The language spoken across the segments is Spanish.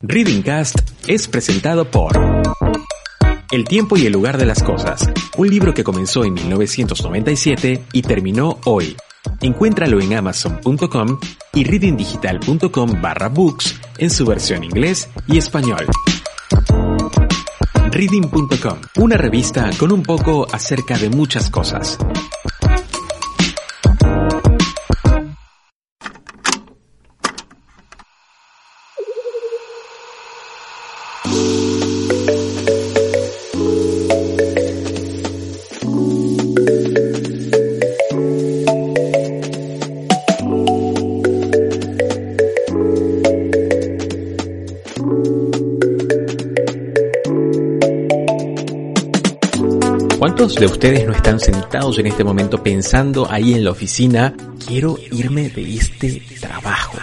Reading Cast es presentado por El tiempo y el lugar de las cosas, un libro que comenzó en 1997 y terminó hoy. Encuéntralo en amazon.com y readingdigital.com barra books en su versión inglés y español. Reading.com, una revista con un poco acerca de muchas cosas. De ustedes no están sentados en este momento pensando ahí en la oficina, quiero irme de este trabajo?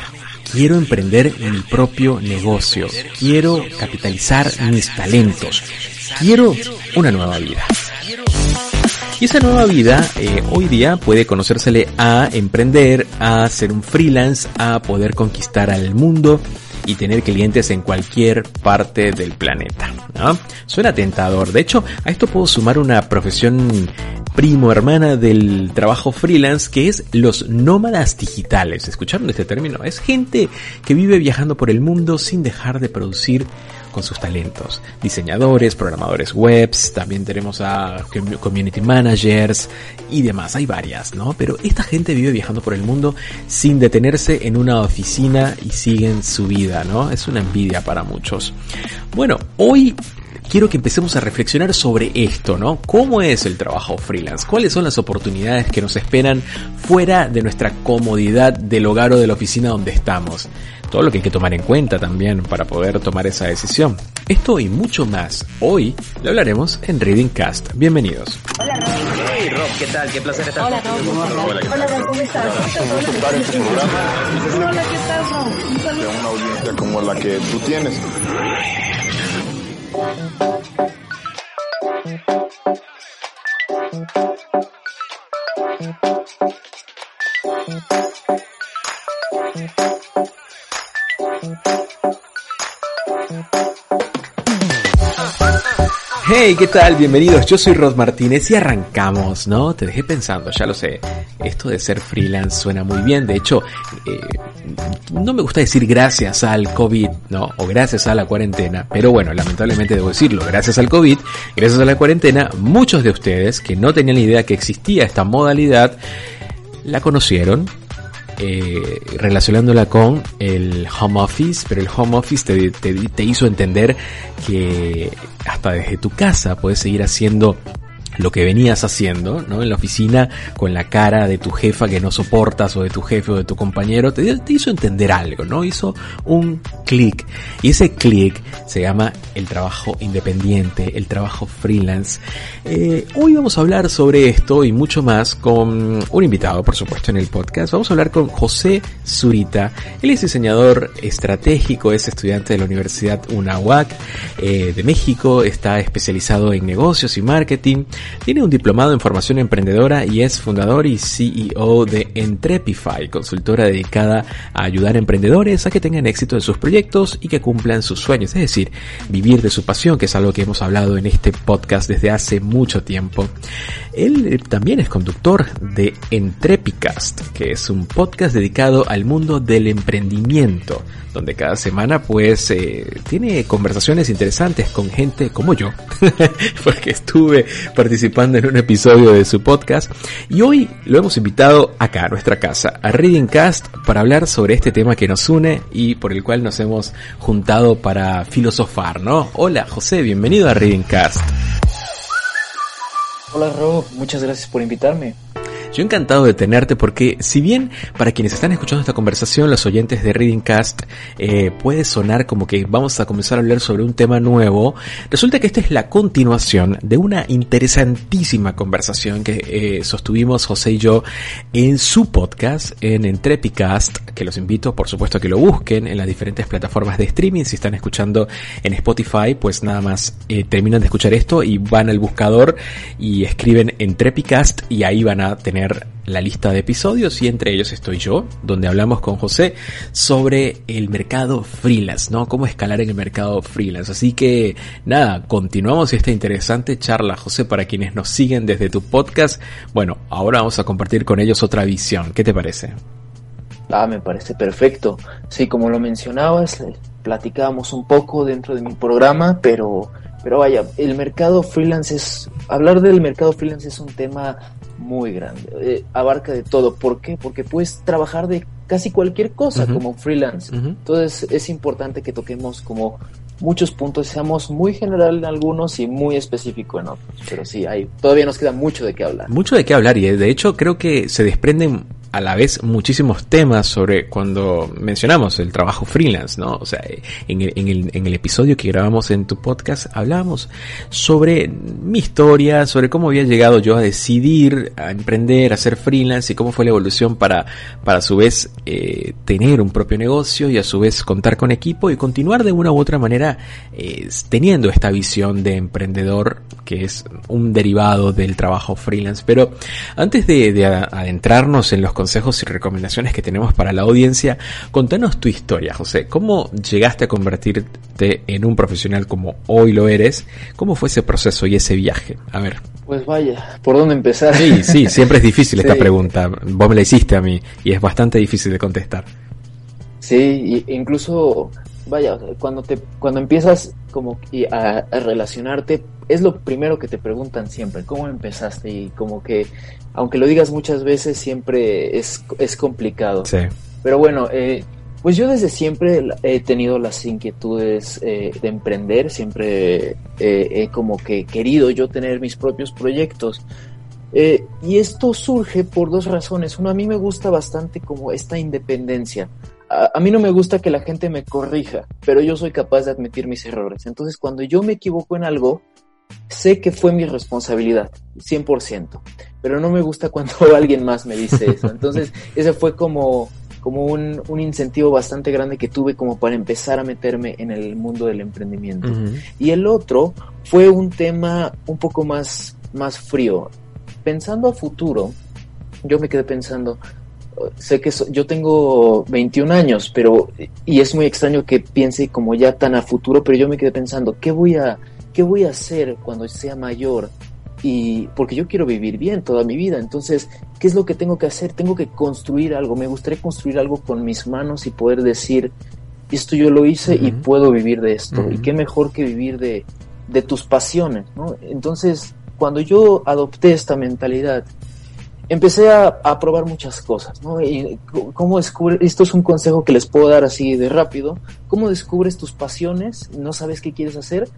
Quiero emprender mi propio negocio. Quiero capitalizar mis talentos. Quiero una nueva vida. Y esa nueva vida eh, hoy día puede conocérsele a emprender, a ser un freelance, a poder conquistar al mundo y tener clientes en cualquier parte del planeta. ¿no? Suena tentador. De hecho, a esto puedo sumar una profesión primo hermana del trabajo freelance que es los nómadas digitales. ¿Escucharon este término? Es gente que vive viajando por el mundo sin dejar de producir con sus talentos. Diseñadores, programadores webs, también tenemos a community managers y demás. Hay varias, ¿no? Pero esta gente vive viajando por el mundo sin detenerse en una oficina y siguen su vida, ¿no? Es una envidia para muchos. Bueno, hoy quiero que empecemos a reflexionar sobre esto, ¿no? ¿Cómo es el trabajo freelance? ¿Cuáles son las oportunidades que nos esperan fuera de nuestra comodidad del hogar o de la oficina donde estamos? Todo lo que hay que tomar en cuenta también para poder tomar esa decisión. Esto y mucho más hoy lo hablaremos en Reading Cast. Bienvenidos. Hola Rob. Hey Rob, ¿qué tal? Qué placer estar Hola Rob. Hola, Hola Rob, ¿cómo estás? Hola, ¿qué tal Rob? De una audiencia como la que tú tienes. Hey, ¿qué tal? Bienvenidos, yo soy Rod Martínez y arrancamos, ¿no? Te dejé pensando, ya lo sé. Esto de ser freelance suena muy bien, de hecho, eh, no me gusta decir gracias al COVID, ¿no? O gracias a la cuarentena, pero bueno, lamentablemente debo decirlo, gracias al COVID, gracias a la cuarentena, muchos de ustedes que no tenían idea que existía esta modalidad, la conocieron, eh, relacionándola con el home office, pero el home office te, te, te hizo entender que hasta desde tu casa puedes seguir haciendo lo que venías haciendo, ¿no? En la oficina con la cara de tu jefa que no soportas o de tu jefe o de tu compañero, te, hizo entender algo, ¿no? Hizo un clic. Y ese clic se llama el trabajo independiente, el trabajo freelance. Eh, hoy vamos a hablar sobre esto y mucho más con un invitado, por supuesto, en el podcast. Vamos a hablar con José Zurita. Él es diseñador estratégico, es estudiante de la Universidad UNAUAC eh, de México, está especializado en negocios y marketing. Tiene un diplomado en formación emprendedora y es fundador y CEO de Entrepify, consultora dedicada a ayudar a emprendedores a que tengan éxito en sus proyectos y que cumplan sus sueños, es decir, vivir de su pasión, que es algo que hemos hablado en este podcast desde hace mucho tiempo. Él también es conductor de Entrepicast, que es un podcast dedicado al mundo del emprendimiento, donde cada semana pues eh, tiene conversaciones interesantes con gente como yo, porque estuve participando en un episodio de su podcast y hoy lo hemos invitado acá a nuestra casa, a Reading Cast, para hablar sobre este tema que nos une y por el cual nos hemos juntado para filosofar, ¿no? Hola José, bienvenido a Reading Cast. Hola Rob, muchas gracias por invitarme. Yo encantado de tenerte porque si bien para quienes están escuchando esta conversación, los oyentes de Reading Cast, eh, puede sonar como que vamos a comenzar a hablar sobre un tema nuevo, resulta que esta es la continuación de una interesantísima conversación que eh, sostuvimos José y yo en su podcast, en Entrepicast, que los invito por supuesto a que lo busquen en las diferentes plataformas de streaming. Si están escuchando en Spotify, pues nada más eh, terminan de escuchar esto y van al buscador y escriben Entrepicast y ahí van a tener la lista de episodios y entre ellos estoy yo, donde hablamos con José sobre el mercado freelance, ¿no? Cómo escalar en el mercado freelance. Así que nada, continuamos esta interesante charla, José, para quienes nos siguen desde tu podcast. Bueno, ahora vamos a compartir con ellos otra visión. ¿Qué te parece? Ah, me parece perfecto. Sí, como lo mencionabas, eh, platicábamos un poco dentro de mi programa, pero pero vaya, el mercado freelance es, hablar del mercado freelance es un tema muy grande, eh, abarca de todo. ¿Por qué? Porque puedes trabajar de casi cualquier cosa como freelance. Entonces es importante que toquemos como muchos puntos, seamos muy general en algunos y muy específico en otros. Pero sí, hay, todavía nos queda mucho de qué hablar. Mucho de qué hablar y eh, de hecho creo que se desprenden a la vez muchísimos temas sobre cuando mencionamos el trabajo freelance, ¿no? O sea, en el, en el, en el episodio que grabamos en tu podcast hablábamos sobre mi historia, sobre cómo había llegado yo a decidir, a emprender, a ser freelance y cómo fue la evolución para, para a su vez eh, tener un propio negocio y a su vez contar con equipo y continuar de una u otra manera eh, teniendo esta visión de emprendedor que es un derivado del trabajo freelance. Pero antes de, de adentrarnos en los consejos y recomendaciones que tenemos para la audiencia, contanos tu historia, José. ¿Cómo llegaste a convertirte en un profesional como hoy lo eres? ¿Cómo fue ese proceso y ese viaje? A ver. Pues vaya, ¿por dónde empezar? Sí, sí, siempre es difícil esta pregunta. Vos me la hiciste a mí y es bastante difícil de contestar. Sí, incluso vaya, cuando te cuando empiezas como a, a, relacionarte, es lo primero que te preguntan siempre, ¿cómo empezaste? Y como que, aunque lo digas muchas veces, siempre es, es complicado. Sí. Pero bueno, eh, pues yo desde siempre he tenido las inquietudes eh, de emprender, siempre eh, he como que querido yo tener mis propios proyectos. Eh, y esto surge por dos razones. Uno, a mí me gusta bastante como esta independencia a, mí no me gusta que la gente me corrija, pero yo soy capaz de admitir mis errores. Entonces, cuando yo me equivoco en algo, sé que fue mi responsabilidad, 100%, pero no me gusta cuando alguien más me dice eso. Entonces, ese fue como, como un, un incentivo bastante grande que tuve como para empezar a meterme en el mundo del emprendimiento. Y el otro fue un tema un poco más, más frío. Pensando a futuro, yo me quedé pensando, sé que yo tengo 21 años, pero y es muy extraño que piense como ya tan a futuro, pero yo me quedé pensando, ¿qué voy a qué voy a hacer cuando sea mayor? Y porque yo quiero vivir bien toda mi vida, entonces, ¿qué es lo que tengo que hacer? Tengo que construir algo, me gustaría construir algo con mis manos y poder decir, esto yo lo hice y puedo vivir de esto, y qué mejor que vivir de, de tus pasiones, ¿no? Entonces, cuando yo adopté esta mentalidad, empecé a, probar muchas cosas, ¿no? Y cómo esto es un consejo que les puedo dar así de rápido, cómo descubres tus pasiones, no sabes qué quieres hacer,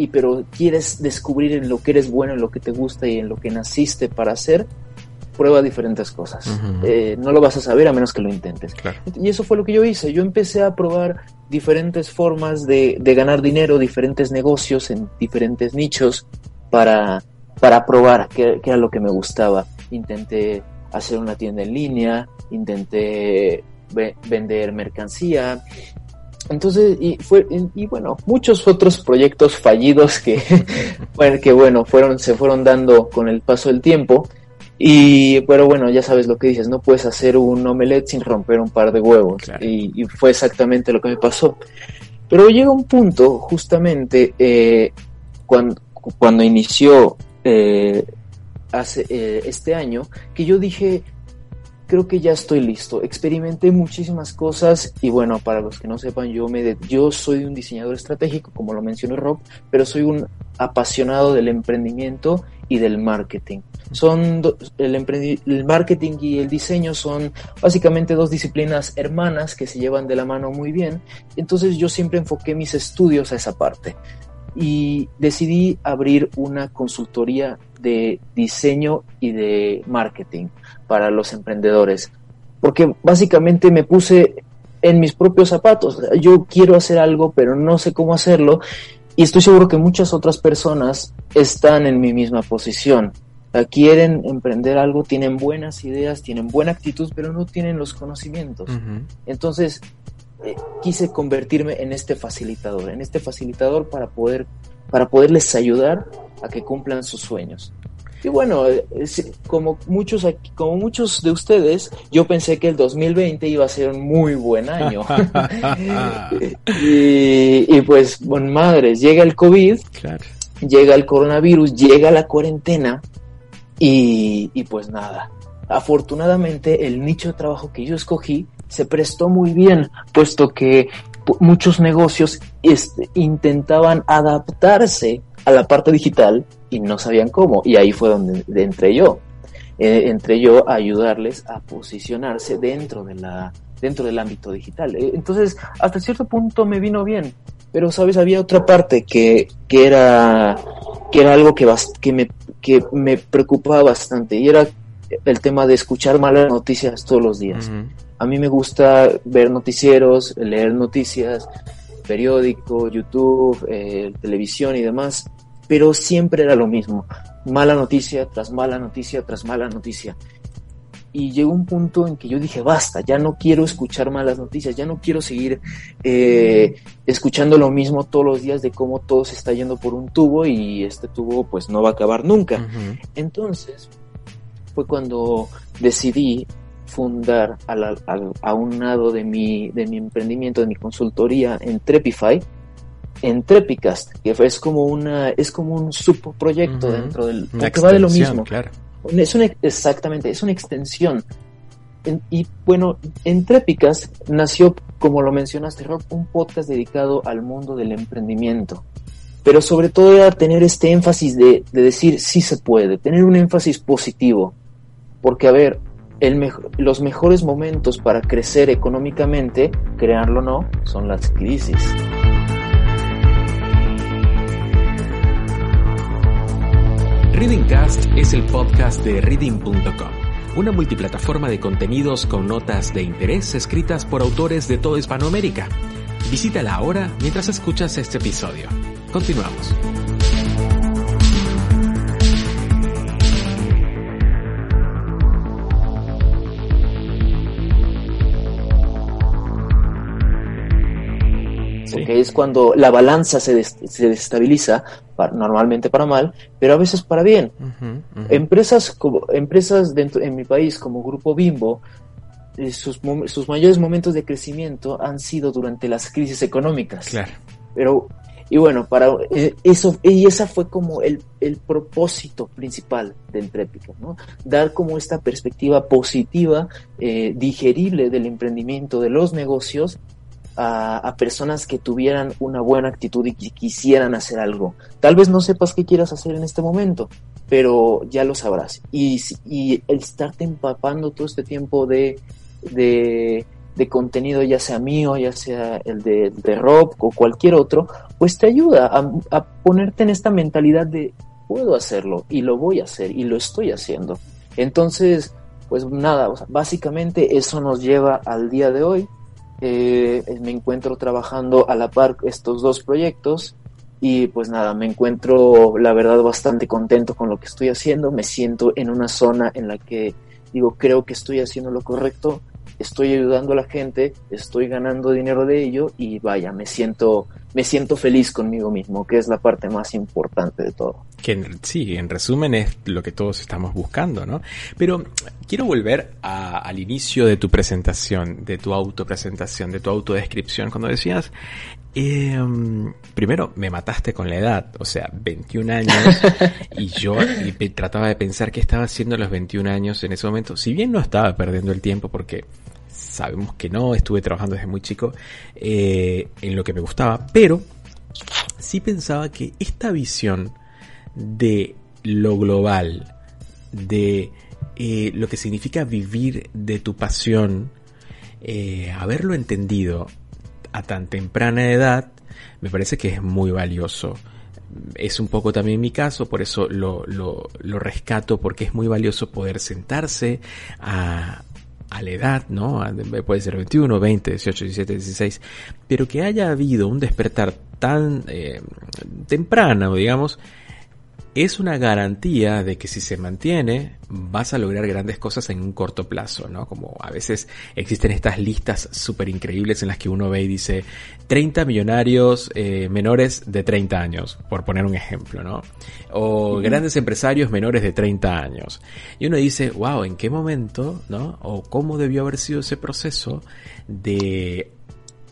y pero quieres descubrir en lo que eres bueno, en lo que te gusta y en lo que naciste para hacer, prueba diferentes cosas. Eh, no lo vas a saber a menos que lo intentes. Y eso fue lo que yo hice. Yo empecé a probar diferentes formas de, de ganar dinero, diferentes negocios en diferentes nichos para, para probar qué, qué era lo que me gustaba intenté hacer una tienda en línea, intenté vender mercancía. Entonces, y fue, y bueno, muchos otros proyectos fallidos que, bueno, que bueno, fueron, se fueron dando con el paso del tiempo. Y, pero bueno, ya sabes lo que dices, no puedes hacer un omelette sin romper un par de huevos. Y, fue exactamente lo que me pasó. Pero llega un punto, justamente, eh, cuando, cuando inició eh, hace, eh, este año que yo dije, creo que ya estoy listo. Experimenté muchísimas cosas y bueno, para los que no sepan, yo, me yo soy un diseñador estratégico, como lo mencionó Rob, pero soy un apasionado del emprendimiento y del marketing. Son el, el marketing y el diseño son básicamente dos disciplinas hermanas que se llevan de la mano muy bien. Entonces yo siempre enfoqué mis estudios a esa parte. Y decidí abrir una consultoría de diseño y de marketing para los emprendedores, porque básicamente me puse en mis propios zapatos. Yo quiero hacer algo, pero no sé cómo hacerlo y estoy seguro que muchas otras personas están en mi misma posición. Quieren emprender algo, tienen buenas ideas, tienen buena actitud, pero no tienen los conocimientos. Entonces, eh, quise convertirme en este facilitador, en este facilitador para poder, para poderles ayudar a que cumplan sus sueños. Y bueno, eh, como muchos como muchos de ustedes, yo pensé que el 2020 iba a ser un muy buen año. y, pues, bueno, madres, llega el COVID, llega el coronavirus, llega la cuarentena y, y pues nada. Afortunadamente, el nicho de trabajo que yo escogí se prestó muy bien, puesto que muchos negocios este, intentaban adaptarse a la parte digital y no sabían cómo. Y ahí fue donde entré yo. Eh, entré yo a ayudarles a posicionarse dentro de la dentro del ámbito digital. Eh, entonces, hasta cierto punto me vino bien. Pero, ¿sabes? Había otra parte que, que era que era algo que, que, me, que me preocupaba bastante y era el tema de escuchar malas noticias todos los días. A mí me gusta ver noticieros, leer noticias, periódico, YouTube, eh, televisión y demás, pero siempre era lo mismo, mala noticia tras mala noticia tras mala noticia. Y llegó un punto en que yo dije, basta, ya no quiero escuchar malas noticias, ya no quiero seguir eh, escuchando lo mismo todos los días de cómo todo se está yendo por un tubo y este tubo pues no va a acabar nunca. Entonces fue cuando decidí fundar a un lado de mi, de mi emprendimiento, de mi consultoría en Trepify, en Trepicast, que es como una, es como un subproyecto dentro del, que va de lo mismo. Claro. Es una, exactamente, es una extensión. y bueno, en Trepicast nació, como lo mencionaste, Rob, un podcast dedicado al mundo del emprendimiento. Pero sobre todo era tener este énfasis de, de decir sí se puede, tener un énfasis positivo. Porque, a ver, los mejores momentos para crecer económicamente, crearlo o no, son las crisis. Readingcast es el podcast de reading.com, una multiplataforma de contenidos con notas de interés escritas por autores de toda Hispanoamérica. Visítala ahora mientras escuchas este episodio. Continuamos. Porque es cuando la balanza se, se desestabiliza, normalmente para mal, pero a veces para bien. Empresas, como, empresas dentro, en mi país como Grupo Bimbo, eh, sus, sus mayores momentos de crecimiento han sido durante las crisis económicas. Claro. Pero, y bueno, para eh, eso, y esa fue como el, el propósito principal de Entrépica, ¿no? Dar como esta perspectiva positiva, eh, digerible del emprendimiento, de los negocios, a, personas que tuvieran una buena actitud y que quisieran hacer algo. Tal vez no sepas qué quieras hacer en este momento, pero ya lo sabrás. Y, el estarte empapando todo este tiempo de, de, contenido, ya sea mío, ya sea el de, Rob o cualquier otro, pues te ayuda a, a ponerte en esta mentalidad de puedo hacerlo y lo voy a hacer y lo estoy haciendo. Entonces, pues nada, básicamente eso nos lleva al día de hoy eh, me encuentro trabajando a la par estos dos proyectos y pues nada, me encuentro la verdad bastante contento con lo que estoy haciendo, me siento en una zona en la que digo, creo que estoy haciendo lo correcto, estoy ayudando a la gente, estoy ganando dinero de ello y vaya, me siento me siento feliz conmigo mismo, que es la parte más importante de todo. Que sí, en resumen es lo que todos estamos buscando, ¿no? Pero quiero volver al inicio de tu presentación, de tu autopresentación, de tu autodescripción, cuando decías, em, primero me mataste con la edad, o sea, 21 años, y yo trataba de pensar qué estaba haciendo a los 21 años en ese momento, si bien no estaba perdiendo el tiempo porque sabemos que no, estuve trabajando desde muy chico eh, en lo que me gustaba, pero sí pensaba que esta visión de lo global, de eh, lo que significa vivir de tu pasión, eh, haberlo entendido a tan temprana edad, me parece que es muy valioso. es un poco también mi caso, por eso lo, lo, lo rescato, porque es muy valioso poder sentarse a, a la edad, ¿no? Puede ser 21, 20, 18, 17, 16, pero que haya habido un despertar tan eh, temprano, digamos, es una garantía de que si se mantiene vas a lograr grandes cosas en un corto plazo, ¿no? Como a veces existen estas listas súper increíbles en las que uno ve y dice 30 millonarios eh, menores de 30 años, por poner un ejemplo, ¿no? O grandes empresarios menores de 30 años. Y uno dice, wow, ¿en qué momento, ¿no? O cómo debió haber sido ese proceso de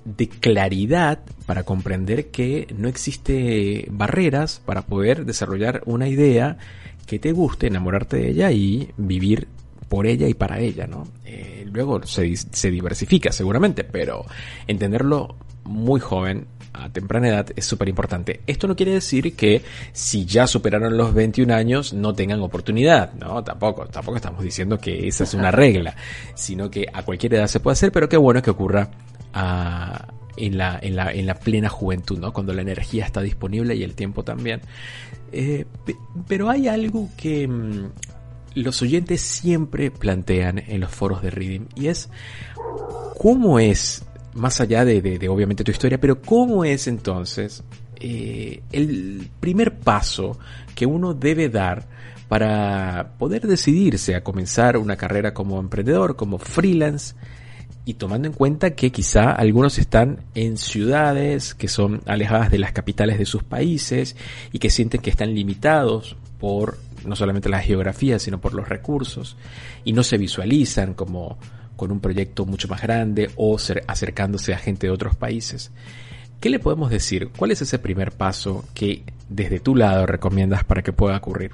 de claridad para comprender que no existe barreras para poder desarrollar una idea que te guste, enamorarte de ella y vivir por ella y para ella, ¿no? Eh, luego se, se diversifica seguramente, pero entenderlo muy joven, a temprana edad, es súper importante. Esto no quiere decir que si ya superaron los 21 años no tengan oportunidad, ¿no? Tampoco, tampoco estamos diciendo que esa es una regla, sino que a cualquier edad se puede hacer, pero qué bueno que ocurra en, la, en, la, en, la, plena juventud, ¿no? Cuando la energía está disponible y el tiempo también. Eh, pero hay algo que mm, los oyentes siempre plantean en los foros de Reading y es cómo es, más allá de, de, obviamente tu historia, pero cómo es entonces eh, el primer paso que uno debe dar para poder decidirse a comenzar una carrera como emprendedor, como freelance, y tomando en cuenta que quizá algunos están en ciudades que son alejadas de las capitales de sus países y que sienten que están limitados por no solamente la geografía, sino por los recursos y no se visualizan como con un proyecto mucho más grande o acercándose a gente de otros países. ¿Qué le podemos decir? ¿Cuál es ese primer paso que desde tu lado recomiendas para que pueda ocurrir?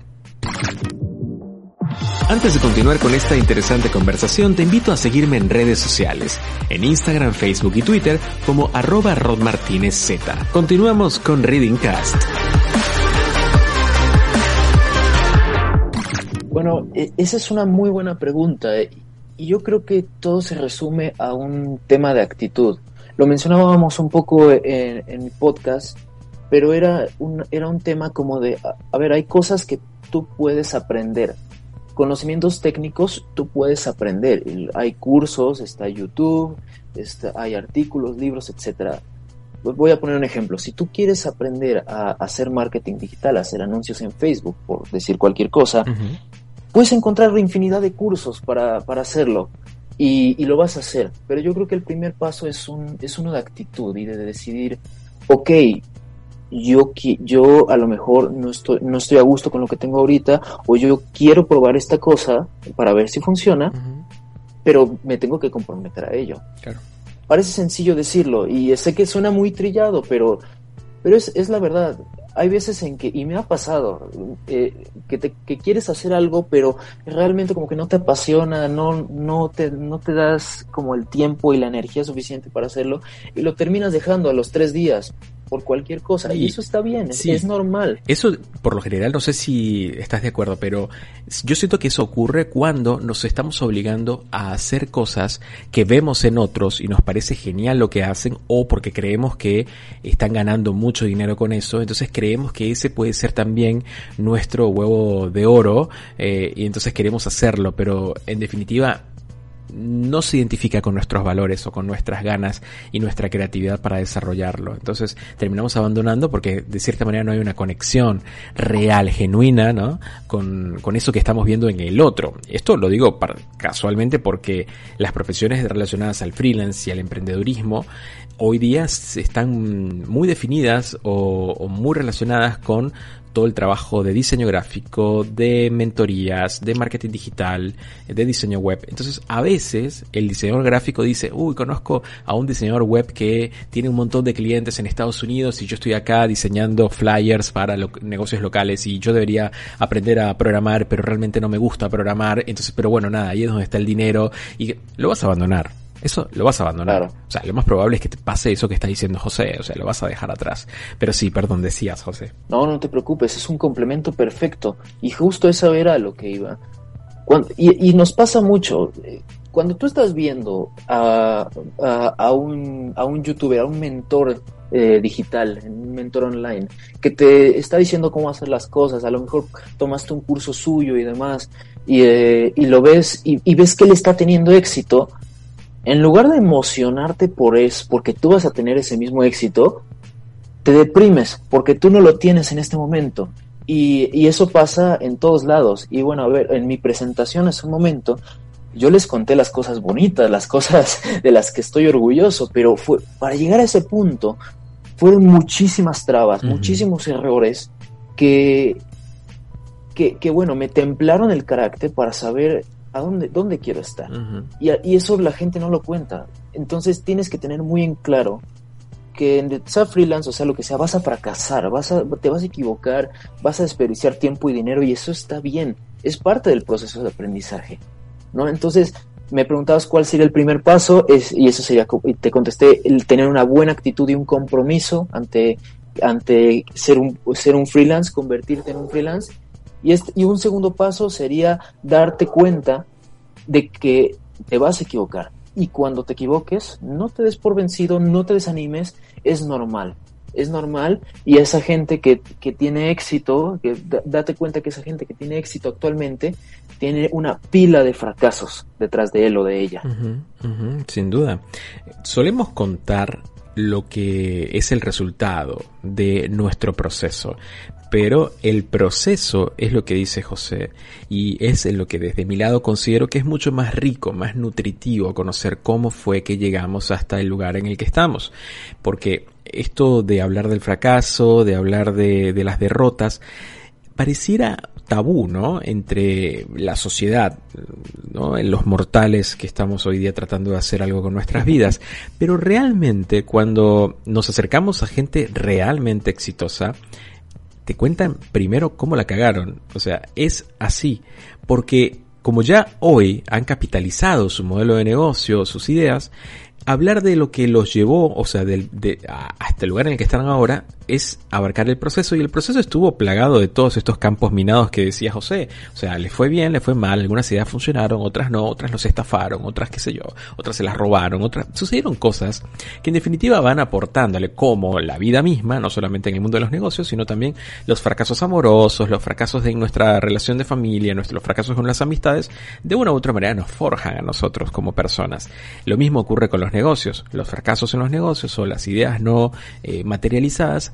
Antes de continuar con esta interesante conversación, te invito a seguirme en redes sociales, en Instagram, Facebook y Twitter como arroba rodmartinezz. Continuamos con Reading Cast. Bueno, e, esa es una muy buena pregunta eh, y yo creo que todo se resume a un tema de actitud. Lo mencionábamos un poco en, mi podcast, pero era un, era un tema como de, a ver, hay cosas que tú puedes aprender, conocimientos técnicos tú puedes aprender. Hay cursos, está YouTube, está, hay artículos, libros, etcétera. Voy a poner un ejemplo. Si tú quieres aprender a hacer marketing digital, a hacer anuncios en Facebook, por decir cualquier cosa, puedes encontrar infinidad de cursos para, para hacerlo. Y, y, lo vas a hacer. Pero yo creo que el primer paso es, un, es uno de actitud y de decidir, ok, yo, yo a lo mejor no estoy, no estoy a gusto con lo que tengo ahorita, o yo quiero probar esta cosa para ver si funciona, pero me tengo que comprometer a ello. Parece sencillo decirlo, y sé que suena muy trillado, pero, pero es, es la verdad. Hay veces en que, y me ha pasado, eh, que, te, que quieres hacer algo, pero realmente como que no te apasiona, no, no, te, no te das como el tiempo y la energía suficiente para hacerlo, y lo terminas dejando a los tres días por cualquier cosa. Y, eso está bien, es, normal. Eso, por lo general, no sé si estás de acuerdo, pero yo siento que eso ocurre cuando nos estamos obligando a hacer cosas que vemos en otros y nos parece genial lo que hacen o porque creemos que están ganando mucho dinero con eso. Entonces creemos que ese puede ser también nuestro huevo de oro eh, y entonces queremos hacerlo, pero en definitiva no se identifica con nuestros valores o con nuestras ganas y nuestra creatividad para desarrollarlo. Entonces terminamos abandonando porque de cierta manera no hay una conexión real, genuina, ¿no? Con, con eso que estamos viendo en el otro. Esto lo digo casualmente porque las profesiones relacionadas al freelance y al emprendedurismo hoy día están muy definidas o, o muy relacionadas con todo el trabajo de diseño gráfico, de mentorías, de marketing digital, de diseño web. Entonces, a veces el diseñador gráfico dice, uy, conozco a un diseñador web que tiene un montón de clientes en Estados Unidos y yo estoy acá diseñando flyers para negocios locales y yo debería aprender a programar, pero realmente no me gusta programar. Entonces, pero bueno, nada, ahí es donde está el dinero y lo vas a abandonar eso lo vas a abandonar. O sea, lo más probable es que te pase eso que está diciendo José, o sea, lo vas a dejar atrás. Pero sí, perdón, decías, José. No, no te preocupes, es un complemento perfecto. Y justo esa era lo que iba. y, nos pasa mucho. Eh, cuando tú estás viendo a, a, un, a un youtuber, a un mentor eh, digital, un mentor online, que te está diciendo cómo hacer las cosas, a lo mejor tomaste un curso suyo y demás, y, eh, y lo ves y, y, ves que él está teniendo éxito, en lugar de emocionarte por eso, porque tú vas a tener ese mismo éxito, te deprimes porque tú no lo tienes en este momento. Y, y, eso pasa en todos lados. Y bueno, a ver, en mi presentación hace un momento, yo les conté las cosas bonitas, las cosas de las que estoy orgulloso, pero fue, para llegar a ese punto fueron muchísimas trabas, muchísimos errores que, que, que, bueno, me templaron el carácter para saber a dónde, dónde quiero estar. y, y, eso la gente no lo cuenta. Entonces tienes que tener muy en claro que en sea freelance o sea lo que sea, vas a fracasar, vas a, te vas a equivocar, vas a desperdiciar tiempo y dinero y eso está bien, es parte del proceso de aprendizaje. ¿no? Entonces, me preguntabas cuál sería el primer paso, es, y eso sería, te contesté, el tener una buena actitud y un compromiso ante, ante ser, un, ser un freelance, convertirte en un freelance. Y, este, y un segundo paso sería darte cuenta de que te vas a equivocar. Y cuando te equivoques, no te des por vencido, no te desanimes, es normal es normal y esa gente que, que tiene éxito, que date cuenta que esa gente que tiene éxito actualmente tiene una pila de fracasos detrás de él o de ella. sin duda. Solemos contar lo que es el resultado de nuestro proceso. Pero el proceso es lo que dice José y es lo que desde mi lado considero que es mucho más rico, más nutritivo conocer cómo fue que llegamos hasta el lugar en el que estamos. Porque esto de hablar del fracaso, de hablar de, de las derrotas, pareciera tabú, ¿no? Entre la sociedad, ¿no? En los mortales que estamos hoy día tratando de hacer algo con nuestras vidas. Pero realmente cuando nos acercamos a gente realmente exitosa, te cuentan primero cómo la cagaron. O sea, es así. Porque como ya hoy han capitalizado su modelo de negocio, sus ideas, hablar de lo que los llevó, o sea, de, de, hasta el lugar en el que están ahora, es abarcar el proceso y el proceso estuvo plagado de todos estos campos minados que decía José. O sea, le fue bien, le fue mal, algunas ideas funcionaron, otras no, otras los estafaron, otras qué sé yo, otras se las robaron, otras sucedieron cosas que en definitiva van aportándole como la vida misma, no solamente en el mundo de los negocios, sino también los fracasos amorosos, los fracasos de nuestra relación de familia, nuestros fracasos con las amistades, de una u otra manera nos forjan a nosotros como personas. Lo mismo ocurre con los negocios, los fracasos en los negocios o las ideas no eh, materializadas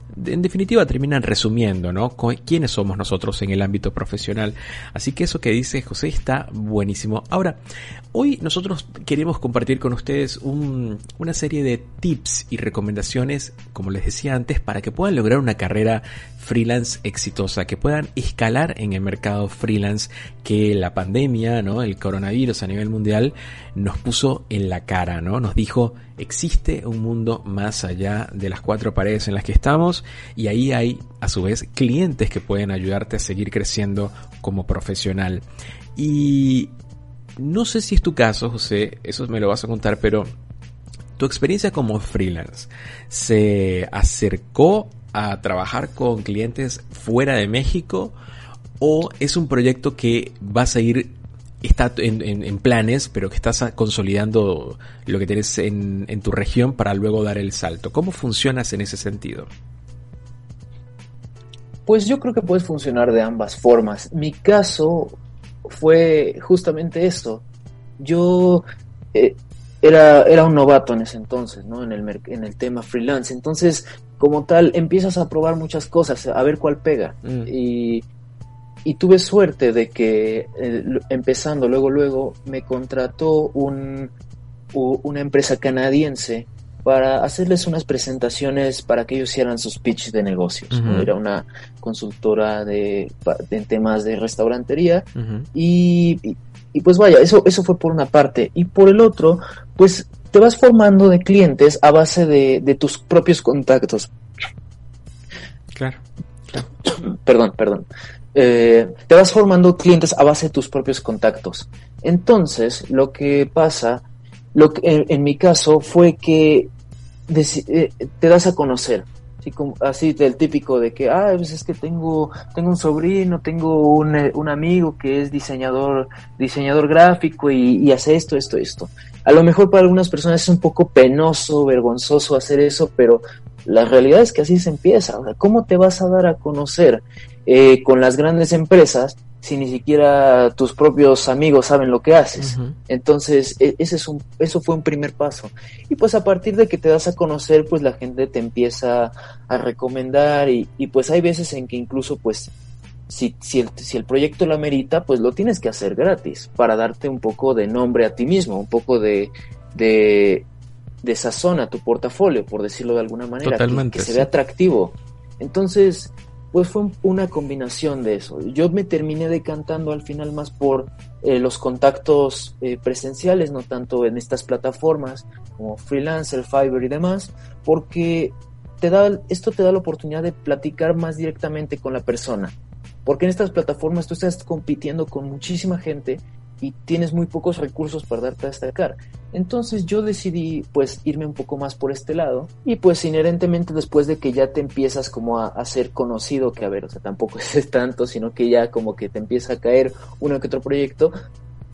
en definitiva terminan resumiendo, ¿no? ¿Quiénes somos nosotros en el ámbito profesional? Así que eso que dice José está buenísimo. Ahora, hoy nosotros queremos compartir con ustedes una serie de tips y recomendaciones, como les decía antes, para que puedan lograr una carrera freelance exitosa, que puedan escalar en el mercado freelance que la pandemia, ¿no? El coronavirus a nivel mundial nos puso en la cara, ¿no? Nos dijo, existe un mundo más allá de las cuatro paredes en las que estamos y ahí hay a su vez clientes que pueden ayudarte a seguir creciendo como profesional. Y no sé si es tu caso, José, eso me lo vas a contar, pero tu experiencia como freelance se acercó a trabajar con clientes fuera de México o es un proyecto que vas a ir está en, planes, pero que estás consolidando lo que tienes en, en, tu región para luego dar el salto. ¿Cómo funcionas en ese sentido? Pues yo creo que puede funcionar de ambas formas. Mi caso fue justamente esto. Yo eh, era, era un novato en ese entonces, ¿no? En el, en el tema freelance. Entonces, como tal, empiezas a probar muchas cosas, a ver cuál pega. Mm. Y, y, tuve suerte de que, eh, empezando luego, luego, me contrató un, una empresa canadiense para hacerles unas presentaciones para que ellos hicieran sus pitch de negocios. Era una consultora de, temas de restaurantería y, y, pues vaya, eso, eso fue por una parte. Y por el otro, pues te vas formando de clientes a base de, de tus propios contactos. Claro. perdón, perdón. Eh, te vas formando clientes a base de tus propios contactos. Entonces, lo que pasa lo que en, mi caso fue que eh, te das a conocer. Así, del típico de que, ah, pues es que tengo, tengo un sobrino, tengo un, eh, un amigo que es diseñador, diseñador gráfico y, y, hace esto, esto, esto. A lo mejor para algunas personas es un poco penoso, vergonzoso hacer eso, pero la realidad es que así se empieza. ¿Cómo te vas a dar a conocer eh, con las grandes empresas si ni siquiera tus propios amigos saben lo que haces. Uh -huh. Entonces, e, ese es un, eso fue un primer paso. Y pues a partir de que te das a conocer, pues la gente te empieza a recomendar y, y pues hay veces en que incluso pues si, si, el, si el proyecto lo amerita, pues lo tienes que hacer gratis para darte un poco de nombre a ti mismo, un poco de, de, de sazón a tu portafolio, por decirlo de alguna manera, Totalmente, que, que se vea atractivo. Entonces, pues fue una combinación de eso. Yo me terminé decantando al final más por eh, los contactos eh, presenciales, no tanto en estas plataformas como Freelancer, Fiverr y demás, porque te da, esto te da la oportunidad de platicar más directamente con la persona. Porque en estas plataformas tú estás compitiendo con muchísima gente y tienes muy pocos recursos para darte a destacar. Entonces yo decidí pues irme un poco más por este lado y pues inherentemente después de que ya te empiezas como a, a, ser conocido, que a ver, o sea, tampoco es tanto, sino que ya como que te empieza a caer uno que otro proyecto,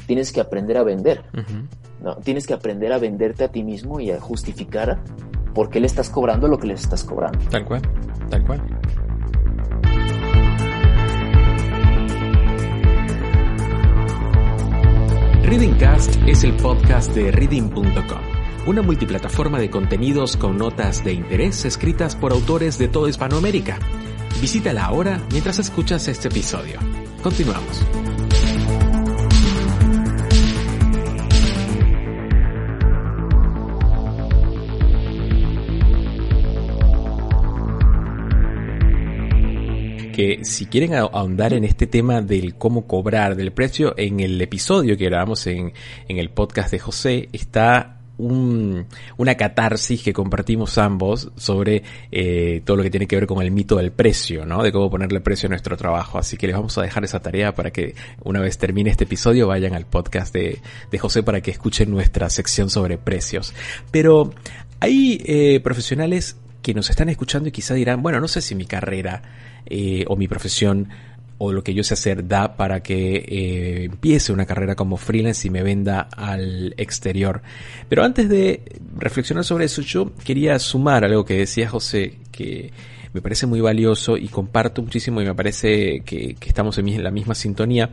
tienes que aprender a vender. Uh -huh. ¿no? Tienes que aprender a venderte a ti mismo y a justificar por qué le estás cobrando lo que le estás cobrando. Tal cual, tal cual. Readingcast es el podcast de reading.com, una multiplataforma de contenidos con notas de interés escritas por autores de toda Hispanoamérica. Visítala ahora mientras escuchas este episodio. Continuamos. Que si quieren ahondar en este tema del cómo cobrar, del precio, en el episodio que grabamos en, en el podcast de José está un, una catarsis que compartimos ambos sobre eh, todo lo que tiene que ver con el mito del precio, ¿no? De cómo ponerle precio a nuestro trabajo. Así que les vamos a dejar esa tarea para que una vez termine este episodio vayan al podcast de, de José para que escuchen nuestra sección sobre precios. Pero hay eh, profesionales que nos están escuchando y quizá dirán, bueno, no sé si mi carrera eh, o mi profesión o lo que yo sé hacer da para que eh, empiece una carrera como freelance y me venda al exterior. Pero antes de reflexionar sobre eso, yo quería sumar algo que decía José, que me parece muy valioso y comparto muchísimo y me parece que, estamos en la misma sintonía.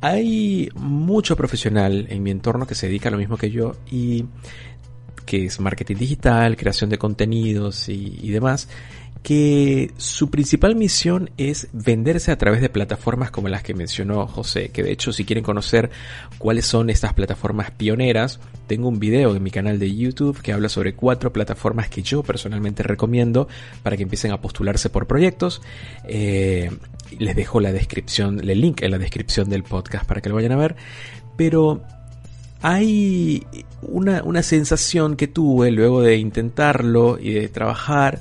Hay mucho profesional en mi entorno que se dedica a lo mismo que yo y que es marketing digital, creación de contenidos y demás, que su principal misión es venderse a través de plataformas como las que mencionó José, que de hecho si quieren conocer cuáles son estas plataformas pioneras, tengo un video en mi canal de YouTube que habla sobre cuatro plataformas que yo personalmente recomiendo para que empiecen a postularse por proyectos. Eh, les dejo la descripción, el link en la descripción del podcast para que lo vayan a ver, pero hay una, una sensación que tuve luego de intentarlo y de trabajar,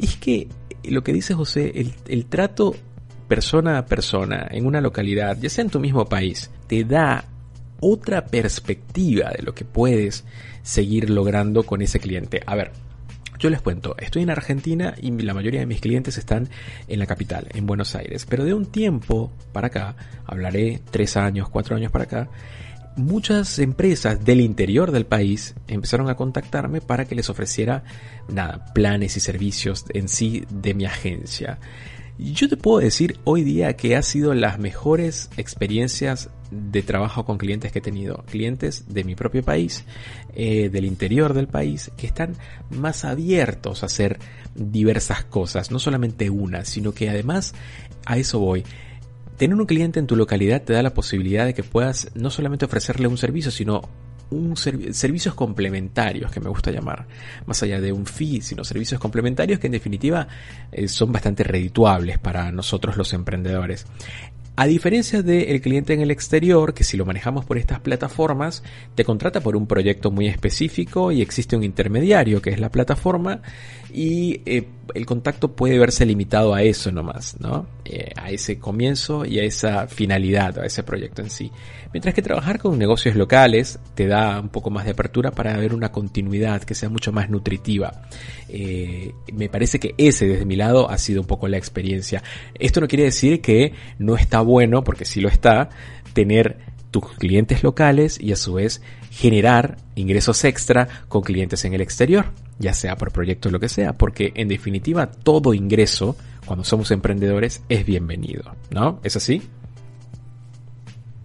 es que lo que dice José, el, el, trato persona a persona en una localidad, ya sea en tu mismo país, te da otra perspectiva de lo que puedes seguir logrando con ese cliente. A ver, yo les cuento, estoy en Argentina y la mayoría de mis clientes están en la capital, en Buenos Aires, pero de un tiempo para acá, hablaré tres años, cuatro años para acá, muchas empresas del interior del país empezaron a contactarme para que les ofreciera nada, planes y servicios en sí de mi agencia. Yo te puedo decir hoy día que ha sido las mejores experiencias de trabajo con clientes que he tenido. Clientes de mi propio país, eh, del interior del país, que están más abiertos a hacer diversas cosas, no solamente una, sino que además a eso voy Tener un cliente en tu localidad te da la posibilidad de que puedas no solamente ofrecerle un servicio, sino un serv servicios complementarios que me gusta llamar, más allá de un fee, sino servicios complementarios que en definitiva eh, son bastante redituables para nosotros los emprendedores. A diferencia del cliente en el exterior, que si lo manejamos por estas plataformas, te contrata por un proyecto muy específico y existe un intermediario que es la plataforma y eh, el contacto puede verse limitado a eso nomás, ¿no? Eh, a ese comienzo y a esa finalidad, a ese proyecto en sí. Mientras que trabajar con negocios locales te da un poco más de apertura para ver una continuidad que sea mucho más nutritiva. Eh, me parece que ese desde mi lado ha sido un poco la experiencia. Esto no quiere decir que no está bueno, porque sí lo está, tener tus clientes locales y a su vez generar ingresos extra con clientes en el exterior, ya sea por proyecto o lo que sea, porque en definitiva todo ingreso cuando somos emprendedores es bienvenido, ¿no? ¿Es así?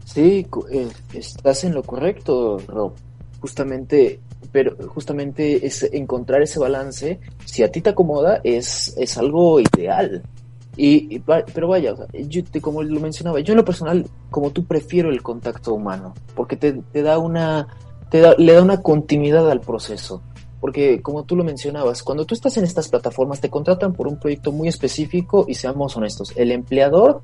Sí, eh, estás en lo correcto, Rob. Justamente, pero justamente es encontrar ese balance, si a ti te acomoda, es, es algo ideal. Y, pero vaya, yo como lo mencionaba, yo en lo personal, como tú, prefiero el contacto humano, porque te, te da una, te da, le da una continuidad al proceso. Porque como tú lo mencionabas, cuando tú estás en estas plataformas te contratan por un proyecto muy específico y seamos honestos, el empleador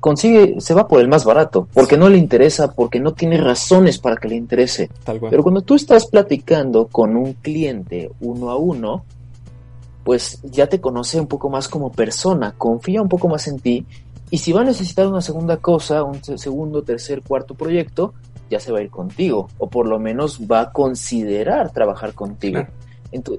consigue, se va por el más barato, porque no le interesa, porque no tiene razones para que le interese. Pero cuando tú estás platicando con un cliente uno a uno, pues ya te conoce un poco más como persona, confía un poco más en ti y si va a necesitar una segunda cosa, un segundo, tercer, cuarto proyecto, ya se va a ir contigo o por lo menos va a considerar trabajar contigo.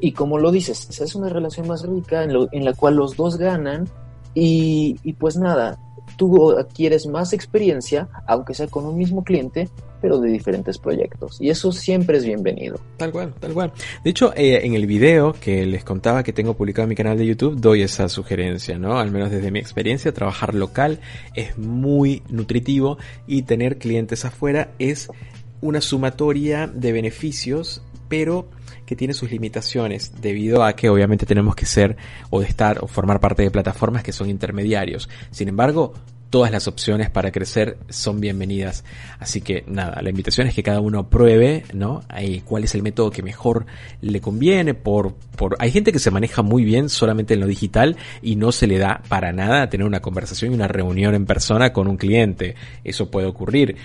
y como lo dices, es una relación más rica en, la cual los dos ganan y, y pues nada, tú adquieres más experiencia, aunque sea con un mismo cliente, pero de diferentes proyectos. Y eso siempre es bienvenido. Tal cual, tal cual. De hecho, eh, en el video que les contaba que tengo publicado en mi canal de YouTube, doy esa sugerencia, ¿no? Al menos desde mi experiencia, trabajar local es muy nutritivo y tener clientes afuera es una sumatoria de beneficios, pero que tiene sus limitaciones debido a que obviamente tenemos que ser o de estar o formar parte de plataformas que son intermediarios. Sin embargo, todas las opciones para crecer son bienvenidas. Así que nada, la invitación es que cada uno pruebe, ¿no? cuál es el método que mejor le conviene. Por, por, hay gente que se maneja muy bien solamente en lo digital y no se le da para nada tener una conversación y una reunión en persona con un cliente. Eso puede ocurrir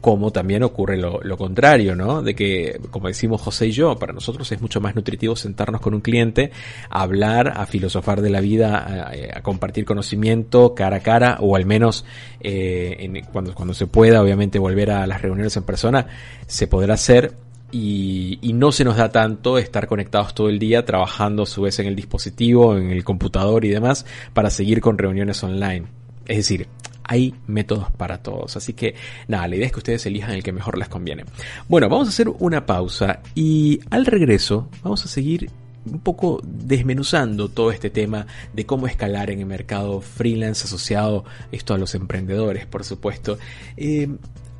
como también ocurre lo, contrario, ¿no? De que, como decimos José y yo, para nosotros es mucho más nutritivo sentarnos con un cliente, hablar, a filosofar de la vida, a, compartir conocimiento cara a cara, o al menos eh, cuando, cuando se pueda, obviamente, volver a las reuniones en persona, se podrá hacer. Y, y no se nos da tanto estar conectados todo el día trabajando a su vez en el dispositivo, en el computador y demás para seguir con reuniones online. Es decir, hay métodos para todos. Así que nada, la idea es que ustedes elijan el que mejor les conviene. Bueno, vamos a hacer una pausa y al regreso vamos a seguir un poco desmenuzando todo este tema de cómo escalar en el mercado freelance asociado esto a los emprendedores, por supuesto. Eh,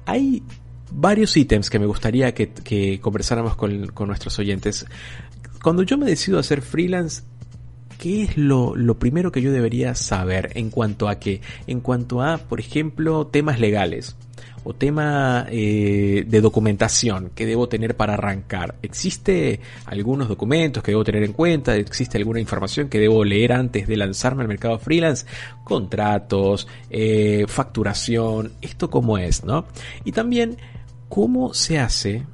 hay varios ítems que me gustaría que, conversáramos con, con nuestros oyentes. Cuando yo me decido hacer freelance, ¿qué es lo, primero que yo debería saber en cuanto a que, en cuanto a, por ejemplo, temas legales? o tema eh, de documentación que debo tener para arrancar. ¿Existe algunos documentos que debo tener en cuenta? ¿Existe alguna información que debo leer antes de lanzarme al mercado freelance? Contratos, eh, facturación, esto cómo es, ¿no? Y también, ¿cómo se hace?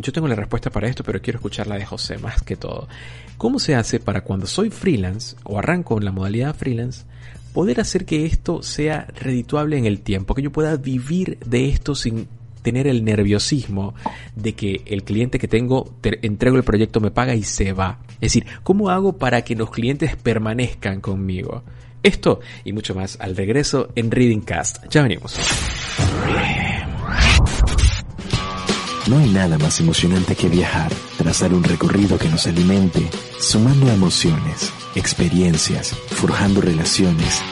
Yo tengo la respuesta para esto, pero quiero escucharla de José más que todo. ¿Cómo se hace para cuando soy freelance o arranco en la modalidad freelance poder hacer que esto sea redituable en el tiempo, que yo pueda vivir de esto sin tener el nerviosismo de que el cliente que tengo, entrego el proyecto, me paga y se va. Es decir, ¿cómo hago para que los clientes permanezcan conmigo? Esto y mucho más al regreso en Reading Cast. Ya venimos. No hay nada más emocionante que viajar, trazar un recorrido que nos alimente, sumando emociones, experiencias, forjando relaciones,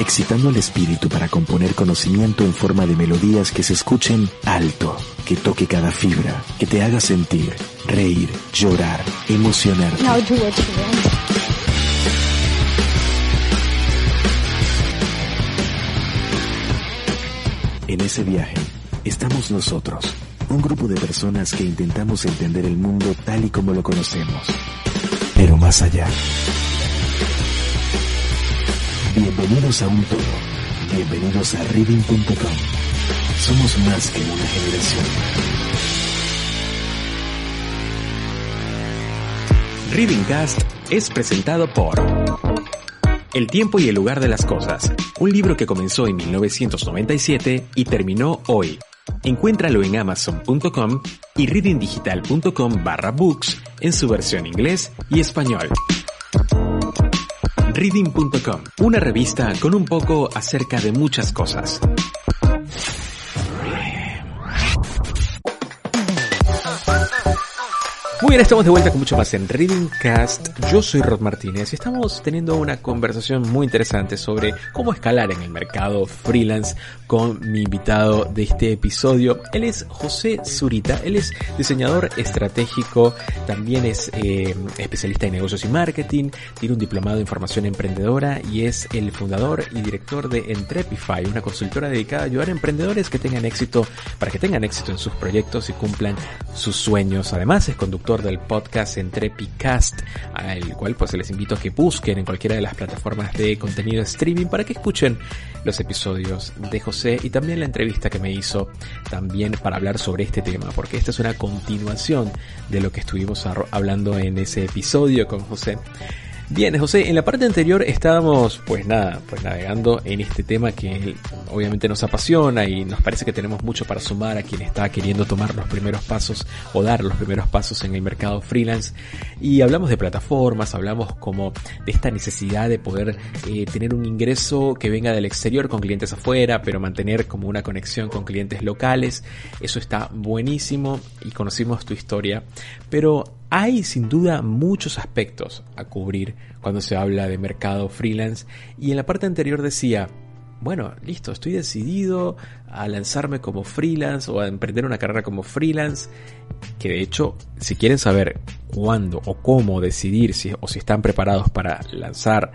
excitando al espíritu para componer conocimiento en forma de melodías que se escuchen alto, que toque cada fibra, que te haga sentir, reír, llorar, emocionar. En ese viaje estamos nosotros, un grupo de personas que intentamos entender el mundo tal y como lo conocemos, pero más allá. Bienvenidos a un todo. Bienvenidos a reading.com. Somos más que una generación. Readingcast es presentado por El tiempo y el lugar de las cosas, un libro que comenzó en 1997 y terminó hoy. Encuéntralo en amazon.com y readingdigital.com barra books en su versión inglés y español. Reading.com, una revista con un poco acerca de muchas cosas. Bien, estamos de vuelta con mucho más en Reading Cast. Yo soy Rod Martínez y estamos teniendo una conversación muy interesante sobre cómo escalar en el mercado freelance con mi invitado de este episodio. Él es José Zurita, él es diseñador estratégico, también es eh, especialista en negocios y marketing, tiene un diplomado en formación emprendedora y es el fundador y director de Entrepify, una consultora dedicada a ayudar a emprendedores que tengan éxito, para que tengan éxito en sus proyectos y cumplan sus sueños. Además es conductor del podcast Entrepicast, al cual pues les invito a que busquen en cualquiera de las plataformas de contenido streaming para que escuchen los episodios de José y también la entrevista que me hizo también para hablar sobre este tema, porque esta es una continuación de lo que estuvimos hablando en ese episodio con José. Bien, José, en la parte anterior estábamos, pues nada, pues navegando en este tema que obviamente nos apasiona y nos parece que tenemos mucho para sumar a quien está queriendo tomar los primeros pasos o dar los primeros pasos en el mercado freelance. Y hablamos de plataformas, hablamos como de esta necesidad de poder eh, tener un ingreso que venga del exterior con clientes afuera, pero mantener como una conexión con clientes locales. Eso está buenísimo y conocimos tu historia. Pero hay sin duda muchos aspectos a cubrir cuando se habla de mercado freelance. Y en la parte anterior decía, bueno, listo, estoy decidido a lanzarme como freelance o a emprender una carrera como freelance, que de hecho, si quieren saber cuándo o cómo decidir si, o si están preparados para lanzar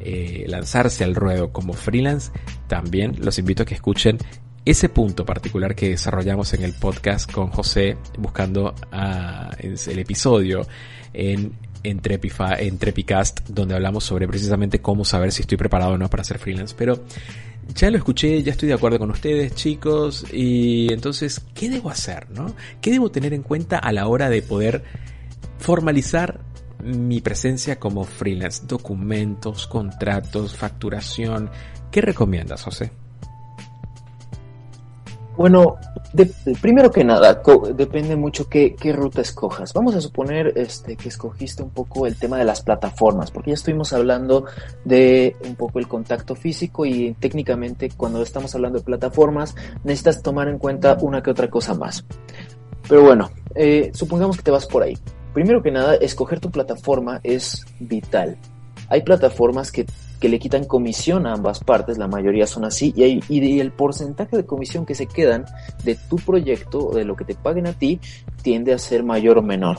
eh, lanzarse al ruedo como freelance, también los invito a que escuchen ese punto particular que desarrollamos en el podcast con José, buscando ah, el episodio en Entrepicast, donde hablamos sobre precisamente cómo saber si estoy preparado o no para ser freelance. Pero ya lo escuché, ya estoy de acuerdo con ustedes, chicos. Y entonces, ¿qué debo hacer? No? ¿Qué debo tener en cuenta a la hora de poder formalizar mi presencia como freelance? Documentos, contratos, facturación. ¿Qué recomiendas, José? Bueno, primero que nada, depende mucho qué, ruta escojas. Vamos a suponer este, que escogiste un poco el tema de las plataformas, porque ya estuvimos hablando de un poco el contacto físico y técnicamente cuando estamos hablando de plataformas necesitas tomar en cuenta una que otra cosa más. Pero bueno, eh, supongamos que te vas por ahí. Primero que nada, escoger tu plataforma es vital. Hay plataformas que que le quitan comisión a ambas partes, la mayoría son así, y, hay, y el porcentaje de comisión que se quedan de tu proyecto, de lo que te paguen a ti, tiende a ser mayor o menor.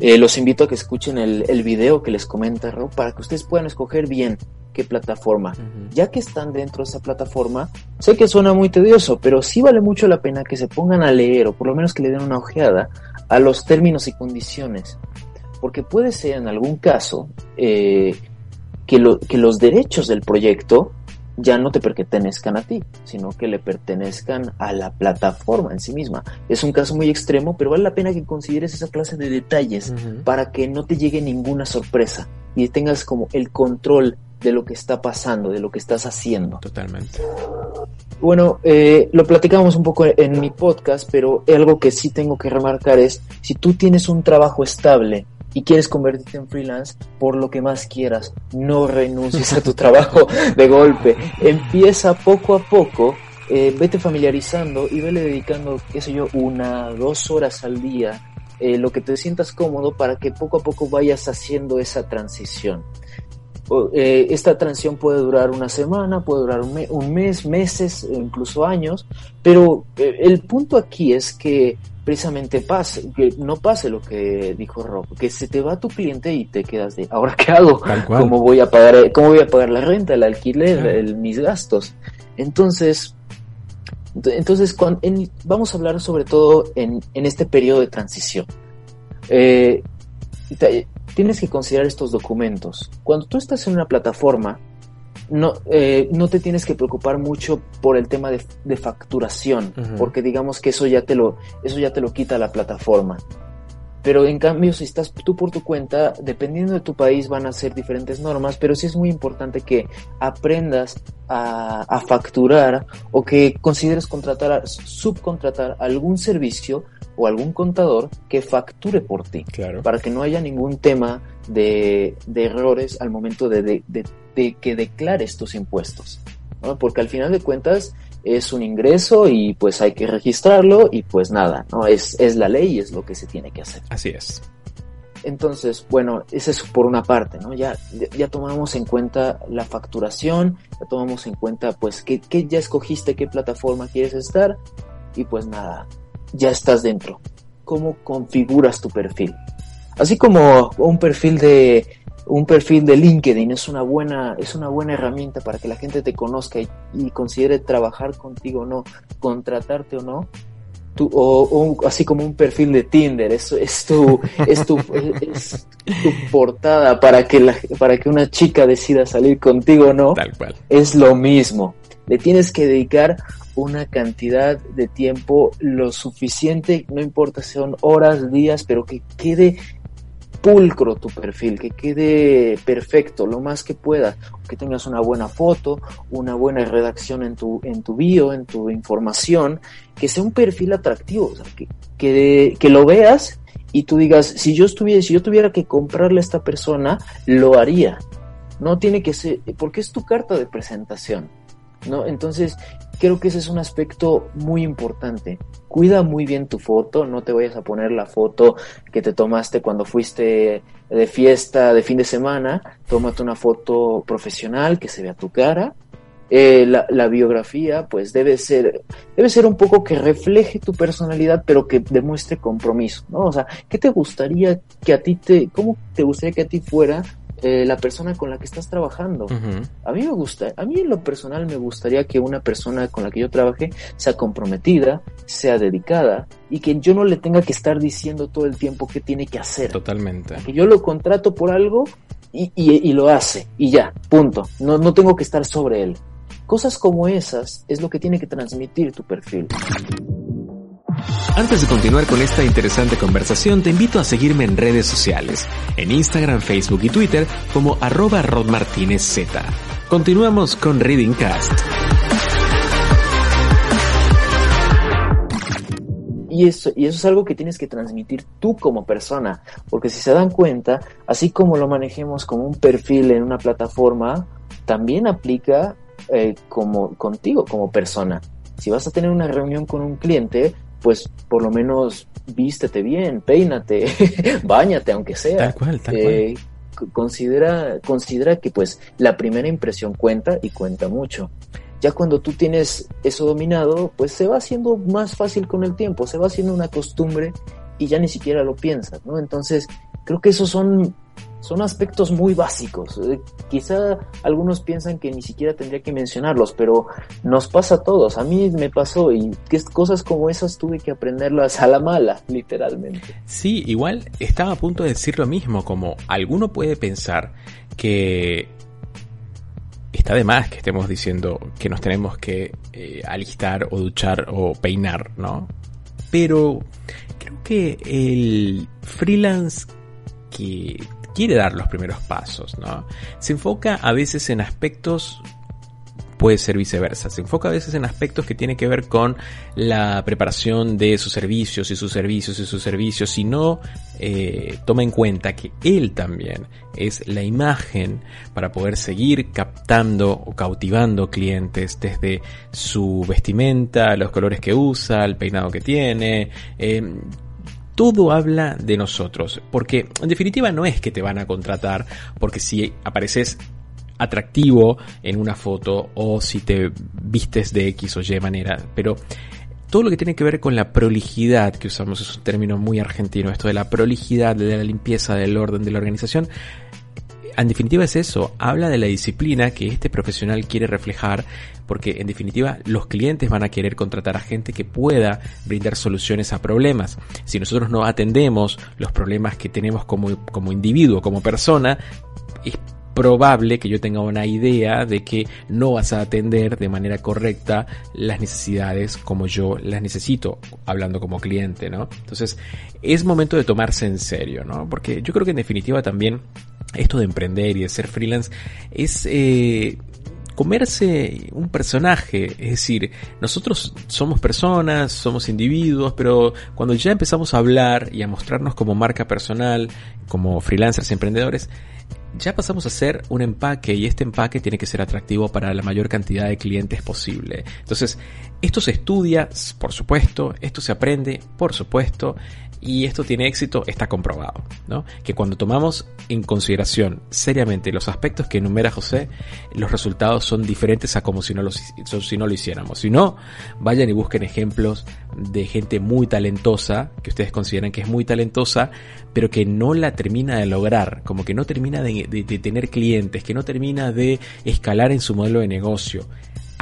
Eh, los invito a que escuchen el, el video que les comenta Ro, para que ustedes puedan escoger bien qué plataforma. Ya que están dentro de esa plataforma, sé que suena muy tedioso, pero sí vale mucho la pena que se pongan a leer o por lo menos que le den una ojeada a los términos y condiciones. Porque puede ser en algún caso eh, que, que los derechos del proyecto ya no te pertenezcan a ti, sino que le pertenezcan a la plataforma en sí misma. Es un caso muy extremo, pero vale la pena que consideres esa clase de detalles para que no te llegue ninguna sorpresa y tengas como el control de lo que está pasando, de lo que estás haciendo. Totalmente. Bueno, eh, lo platicamos un poco en mi podcast, pero algo que sí tengo que remarcar es, si tú tienes un trabajo estable y quieres convertirte en freelance por lo que más quieras. No renuncies a tu trabajo de golpe. Empieza poco a poco, eh, vete familiarizando y vele dedicando, qué sé yo, una, dos horas al día, eh, lo que te sientas cómodo para que poco a poco vayas haciendo esa transición. Eh, esta transición puede durar una semana, puede durar un, un mes, meses, incluso años, pero el punto aquí es que precisamente pase, que no pase lo que dijo Rob, que se te va tu cliente y te quedas de, ¿ahora qué hago? ¿Cómo voy a pagar, cómo voy a pagar la renta, el alquiler, mis gastos? Entonces, entonces vamos a hablar sobre todo en, este periodo de transición. Eh, tienes que considerar estos documentos. Cuando tú estás en una plataforma, no, eh, no te tienes que preocupar mucho por el tema de, facturación, porque digamos que eso ya te lo, eso ya te lo quita la plataforma. Pero en cambio, si estás tú por tu cuenta, dependiendo de tu país van a ser diferentes normas, pero sí es muy importante que aprendas a, a facturar o que consideres contratar, subcontratar algún servicio o algún contador que facture por ti. Claro. Para que no haya ningún tema de, de errores al momento de, de, de, de que declares tus impuestos. ¿no? Porque al final de cuentas es un ingreso y pues hay que registrarlo y pues nada, ¿no? Es, es la ley y es lo que se tiene que hacer. Así es. Entonces, bueno, ese es por una parte, ¿no? Ya, ya tomamos en cuenta la facturación, ya tomamos en cuenta, pues, qué, qué ya escogiste, qué plataforma quieres estar, y pues nada, ya estás dentro. ¿Cómo configuras tu perfil? Así como un perfil de, un perfil de LinkedIn es una buena, es una buena herramienta para que la gente te conozca y, y considere trabajar contigo o no, contratarte o no, tu, o, o, así como un perfil de Tinder, es, es tu, es tu, es tu portada para que la, para que una chica decida salir contigo o no. Tal cual. Es lo mismo. Le tienes que dedicar una cantidad de tiempo lo suficiente, no importa si son horas, días, pero que quede pulcro tu perfil, que quede perfecto lo más que pueda, que tengas una buena foto, una buena redacción en tu, en tu bio, en tu información, que sea un perfil atractivo, o sea, que, que, que lo veas y tú digas, si yo estuviera, si yo tuviera que comprarle a esta persona, lo haría. No tiene que ser, porque es tu carta de presentación, ¿no? Entonces, creo que ese es un aspecto muy importante. Cuida muy bien tu foto, no te vayas a poner la foto que te tomaste cuando fuiste de fiesta de fin de semana, tómate una foto profesional que se vea tu cara. Eh, la, la, biografía, pues debe ser, debe ser un poco que refleje tu personalidad, pero que demuestre compromiso, ¿no? O sea, ¿qué te gustaría que a ti te, cómo te gustaría que a ti fuera eh, la persona con la que estás trabajando. Uh -huh. A mí me gusta, a mí en lo personal me gustaría que una persona con la que yo trabaje sea comprometida, sea dedicada y que yo no le tenga que estar diciendo todo el tiempo qué tiene que hacer. Totalmente. Que yo lo contrato por algo y, y, y lo hace y ya, punto. No, no tengo que estar sobre él. Cosas como esas es lo que tiene que transmitir tu perfil. Antes de continuar con esta interesante conversación, te invito a seguirme en redes sociales, en Instagram, Facebook y Twitter como arroba rodmartinezz. Continuamos con Reading Cast. Y eso, y eso es algo que tienes que transmitir tú como persona, porque si se dan cuenta, así como lo manejemos como un perfil en una plataforma, también aplica eh, como contigo como persona. Si vas a tener una reunión con un cliente, pues por lo menos vístete bien, peínate, bañate aunque sea. Tal cual, tal eh, cual. Considera, considera que pues la primera impresión cuenta y cuenta mucho. Ya cuando tú tienes eso dominado, pues se va haciendo más fácil con el tiempo, se va haciendo una costumbre y ya ni siquiera lo piensas, ¿no? Entonces, creo que esos son son aspectos muy básicos. Eh, quizá algunos piensan que ni siquiera tendría que mencionarlos, pero nos pasa a todos. A mí me pasó y que cosas como esas tuve que aprenderlas a la mala, literalmente. Sí, igual estaba a punto de decir lo mismo, como alguno puede pensar que está de más que estemos diciendo que nos tenemos que eh, alistar o duchar o peinar, ¿no? Pero creo que el freelance que quiere dar los primeros pasos, ¿no? Se enfoca a veces en aspectos puede ser viceversa. Se enfoca a veces en aspectos que tienen que ver con la preparación de sus servicios y sus servicios y sus servicios, y no eh, toma en cuenta que él también es la imagen para poder seguir captando o cautivando clientes desde su vestimenta, los colores que usa, el peinado que tiene. Eh, todo habla de nosotros, porque en definitiva no es que te van a contratar porque si apareces atractivo en una foto o si te vistes de X o Y manera, pero todo lo que tiene que ver con la prolijidad, que usamos es un término muy argentino, esto de la prolijidad, de la limpieza, del orden, de la organización, en definitiva es eso, habla de la disciplina que este profesional quiere reflejar, porque en definitiva los clientes van a querer contratar a gente que pueda brindar soluciones a problemas. Si nosotros no atendemos los problemas que tenemos como, como individuo, como persona, es probable que yo tenga una idea de que no vas a atender de manera correcta las necesidades como yo las necesito, hablando como cliente, ¿no? Entonces, es momento de tomarse en serio, ¿no? Porque yo creo que en definitiva también esto de emprender y de ser freelance es eh, comerse un personaje, es decir, nosotros somos personas, somos individuos, pero cuando ya empezamos a hablar y a mostrarnos como marca personal, como freelancers emprendedores, ya pasamos a ser un empaque y este empaque tiene que ser atractivo para la mayor cantidad de clientes posible. Entonces, esto se estudia, por supuesto, esto se aprende, por supuesto, y esto tiene éxito, está comprobado, ¿no? Que cuando tomamos en consideración seriamente los aspectos que enumera José, los resultados son diferentes a como si no, si no lo hiciéramos. Si no, vayan y busquen ejemplos de gente muy talentosa, que ustedes consideran que es muy talentosa, pero que no la termina de lograr, como que no termina de, de tener clientes, que no termina de escalar en su modelo de negocio.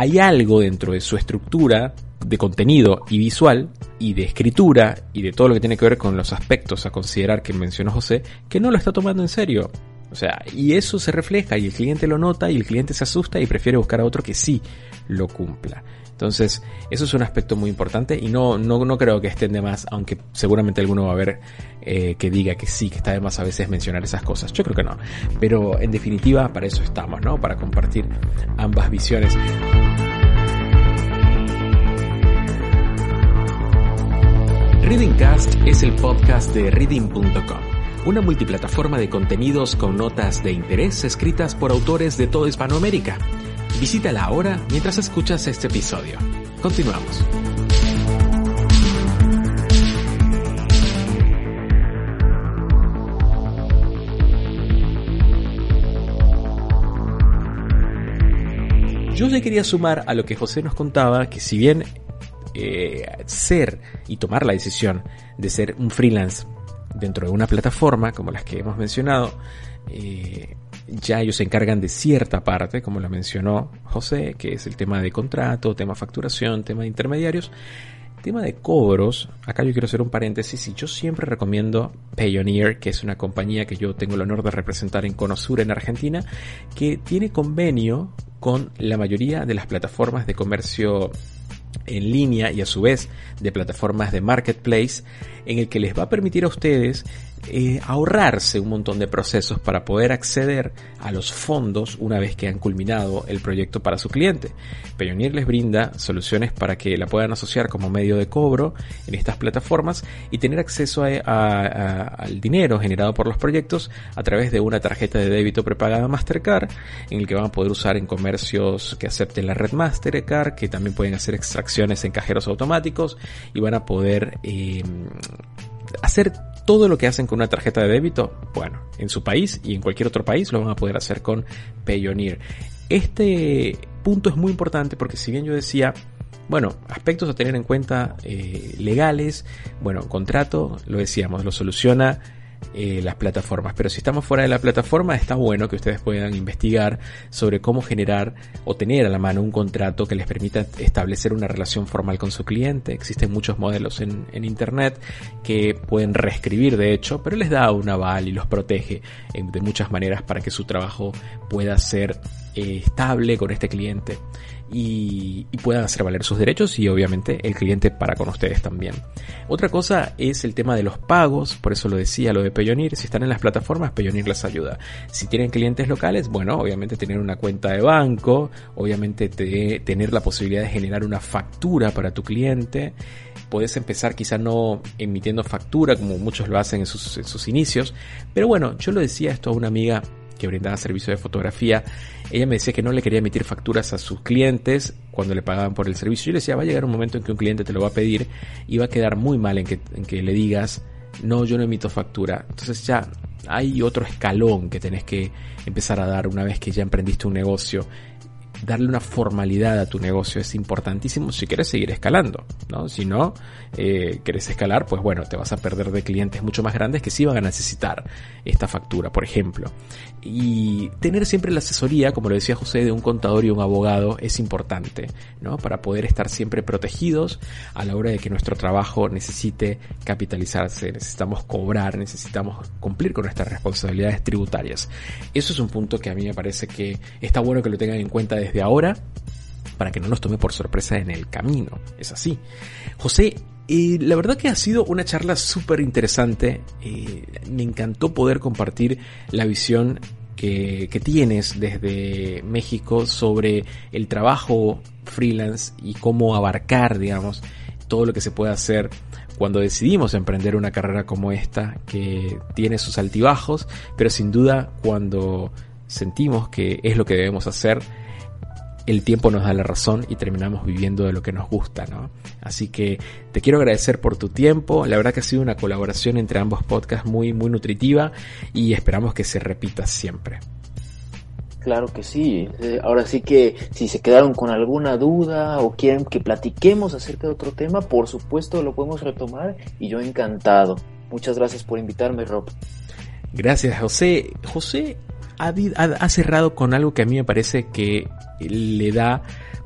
Hay algo dentro de su estructura de contenido y visual y de escritura y de todo lo que tiene que ver con los aspectos a considerar que mencionó José, que no lo está tomando en serio. O sea, y eso se refleja y el cliente lo nota y el cliente se asusta y prefiere buscar a otro que sí lo cumpla. Entonces, eso es un aspecto muy importante y no, no, no creo que estén de más, aunque seguramente alguno va a ver eh, que diga que sí, que está de más a veces mencionar esas cosas. Yo creo que no. Pero en definitiva, para eso estamos, ¿no? Para compartir ambas visiones. Readingcast es el podcast de reading.com, una multiplataforma de contenidos con notas de interés escritas por autores de toda Hispanoamérica. Visítala ahora mientras escuchas este episodio. Continuamos. Yo le quería sumar a lo que José nos contaba, que si bien eh, ser y tomar la decisión de ser un freelance dentro de una plataforma como las que hemos mencionado, eh, ya ellos se encargan de cierta parte, como la mencionó José, que es el tema de contrato, tema facturación, tema de intermediarios. Tema de cobros, acá yo quiero hacer un paréntesis y yo siempre recomiendo Payoneer, que es una compañía que yo tengo el honor de representar en Conosur en Argentina, que tiene convenio con la mayoría de las plataformas de comercio en línea y a su vez de plataformas de marketplace en el que les va a permitir a ustedes eh, ahorrarse un montón de procesos para poder acceder a los fondos una vez que han culminado el proyecto para su cliente. Payoneer les brinda soluciones para que la puedan asociar como medio de cobro en estas plataformas y tener acceso al dinero generado por los proyectos a través de una tarjeta de débito prepagada Mastercard en el que van a poder usar en comercios que acepten la red Mastercard, que también pueden hacer extracciones en cajeros automáticos y van a poder eh, hacer todo lo que hacen con una tarjeta de débito, bueno, en su país y en cualquier otro país lo van a poder hacer con Payoneer. Este punto es muy importante porque si bien yo decía, bueno, aspectos a tener en cuenta eh, legales, bueno, contrato, lo decíamos, lo soluciona eh, las plataformas. Pero si estamos fuera de la plataforma, está bueno que ustedes puedan investigar sobre cómo generar o tener a la mano un contrato que les permita establecer una relación formal con su cliente. Existen muchos modelos en, Internet que pueden reescribir, de hecho, pero les da un aval y los protege de muchas maneras para que su trabajo pueda ser eh, estable con este cliente y, puedan hacer valer sus derechos y obviamente el cliente para con ustedes también. Otra cosa es el tema de los pagos, por eso lo decía lo de Payoneer, si están en las plataformas Payoneer les ayuda. Si tienen clientes locales, bueno, obviamente tener una cuenta de banco, obviamente tener la posibilidad de generar una factura para tu cliente puedes empezar quizá no emitiendo factura como muchos lo hacen en sus, inicios. Pero bueno, yo lo decía esto a una amiga que brindaba servicio de fotografía, ella me decía que no le quería emitir facturas a sus clientes cuando le pagaban por el servicio. Yo le decía, va a llegar un momento en que un cliente te lo va a pedir y va a quedar muy mal en que, le digas, no, yo no emito factura. Entonces ya hay otro escalón que tenés que empezar a dar una vez que ya emprendiste un negocio darle una formalidad a tu negocio es importantísimo si quieres seguir escalando, ¿no? Si no eh, quieres escalar, pues bueno, te vas a perder de clientes mucho más grandes que sí van a necesitar esta factura, por ejemplo. Y tener siempre la asesoría, como lo decía José, de un contador y un abogado es importante, ¿no? Para poder estar siempre protegidos a la hora de que nuestro trabajo necesite capitalizarse, necesitamos cobrar, necesitamos cumplir con nuestras responsabilidades tributarias. Eso es un punto que a mí me parece que está bueno que lo tengan en cuenta desde ahora para que no nos tome por sorpresa en el camino. Es así. José, eh, la verdad que ha sido una charla súper interesante. Me encantó poder compartir la visión que, que, tienes desde México sobre el trabajo freelance y cómo abarcar, digamos, todo lo que se puede hacer cuando decidimos emprender una carrera como esta, que tiene sus altibajos, pero sin duda cuando sentimos que es lo que debemos hacer, el tiempo nos da la razón y terminamos viviendo de lo que nos gusta, ¿no? Así que te quiero agradecer por tu tiempo, la verdad que ha sido una colaboración entre ambos podcasts muy, muy nutritiva y esperamos que se repita siempre. Claro que sí. Eh, ahora sí que si se quedaron con alguna duda o quieren que platiquemos acerca de otro tema, por supuesto lo podemos retomar y yo encantado. Muchas gracias por invitarme, Rob. Gracias, José. José ha, cerrado con algo que a mí me parece que le da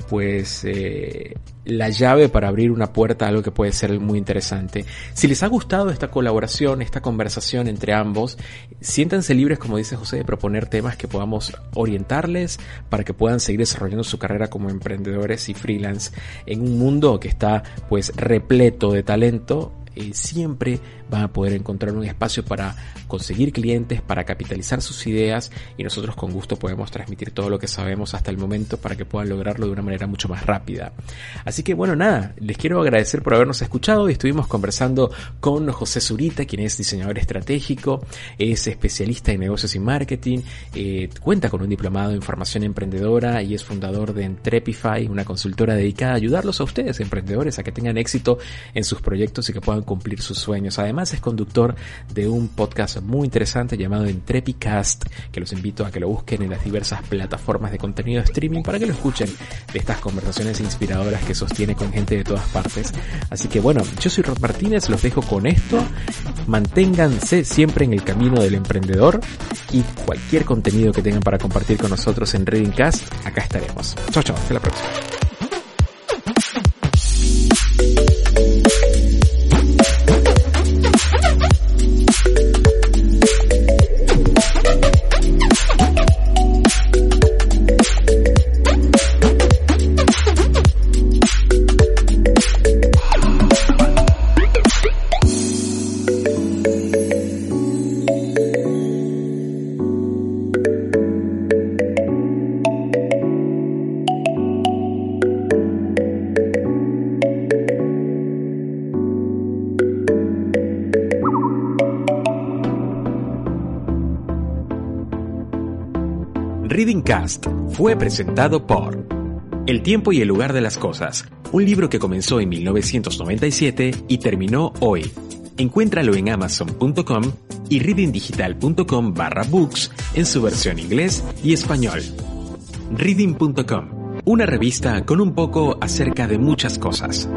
pues eh, la llave para abrir una puerta a algo que puede ser muy interesante. Si les ha gustado esta colaboración, esta conversación entre ambos, siéntanse libres, como dice José, de proponer temas que podamos orientarles para que puedan seguir desarrollando su carrera como emprendedores y freelance en un mundo que está pues repleto de talento eh, siempre van a poder encontrar un espacio para conseguir clientes, para capitalizar sus ideas y nosotros con gusto podemos transmitir todo lo que sabemos hasta el momento para que puedan lograrlo de una manera mucho más rápida. Así que bueno, nada, les quiero agradecer por habernos escuchado y estuvimos conversando con José Zurita, quien es diseñador estratégico, es especialista en negocios y marketing, eh, cuenta con un diplomado en formación emprendedora y es fundador de Entrepify, una consultora dedicada a ayudarlos a ustedes, emprendedores, a que tengan éxito en sus proyectos y que puedan cumplir sus sueños. Además es conductor de un podcast muy interesante llamado Entrepicast, que los invito a que lo busquen en las diversas plataformas de contenido streaming para que lo escuchen de estas conversaciones inspiradoras que sostiene con gente de todas partes. Así que bueno, yo soy Rod Martínez, los dejo con esto. Manténganse siempre en el camino del emprendedor y cualquier contenido que tengan para compartir con nosotros en Readingcast, acá estaremos. Chao, chao, hasta la próxima. Fue presentado por El tiempo y el lugar de las cosas, un libro que comenzó en 1997 y terminó hoy. Encuéntralo en amazon.com y readingdigital.com barra books en su versión inglés y español. Reading.com, una revista con un poco acerca de muchas cosas.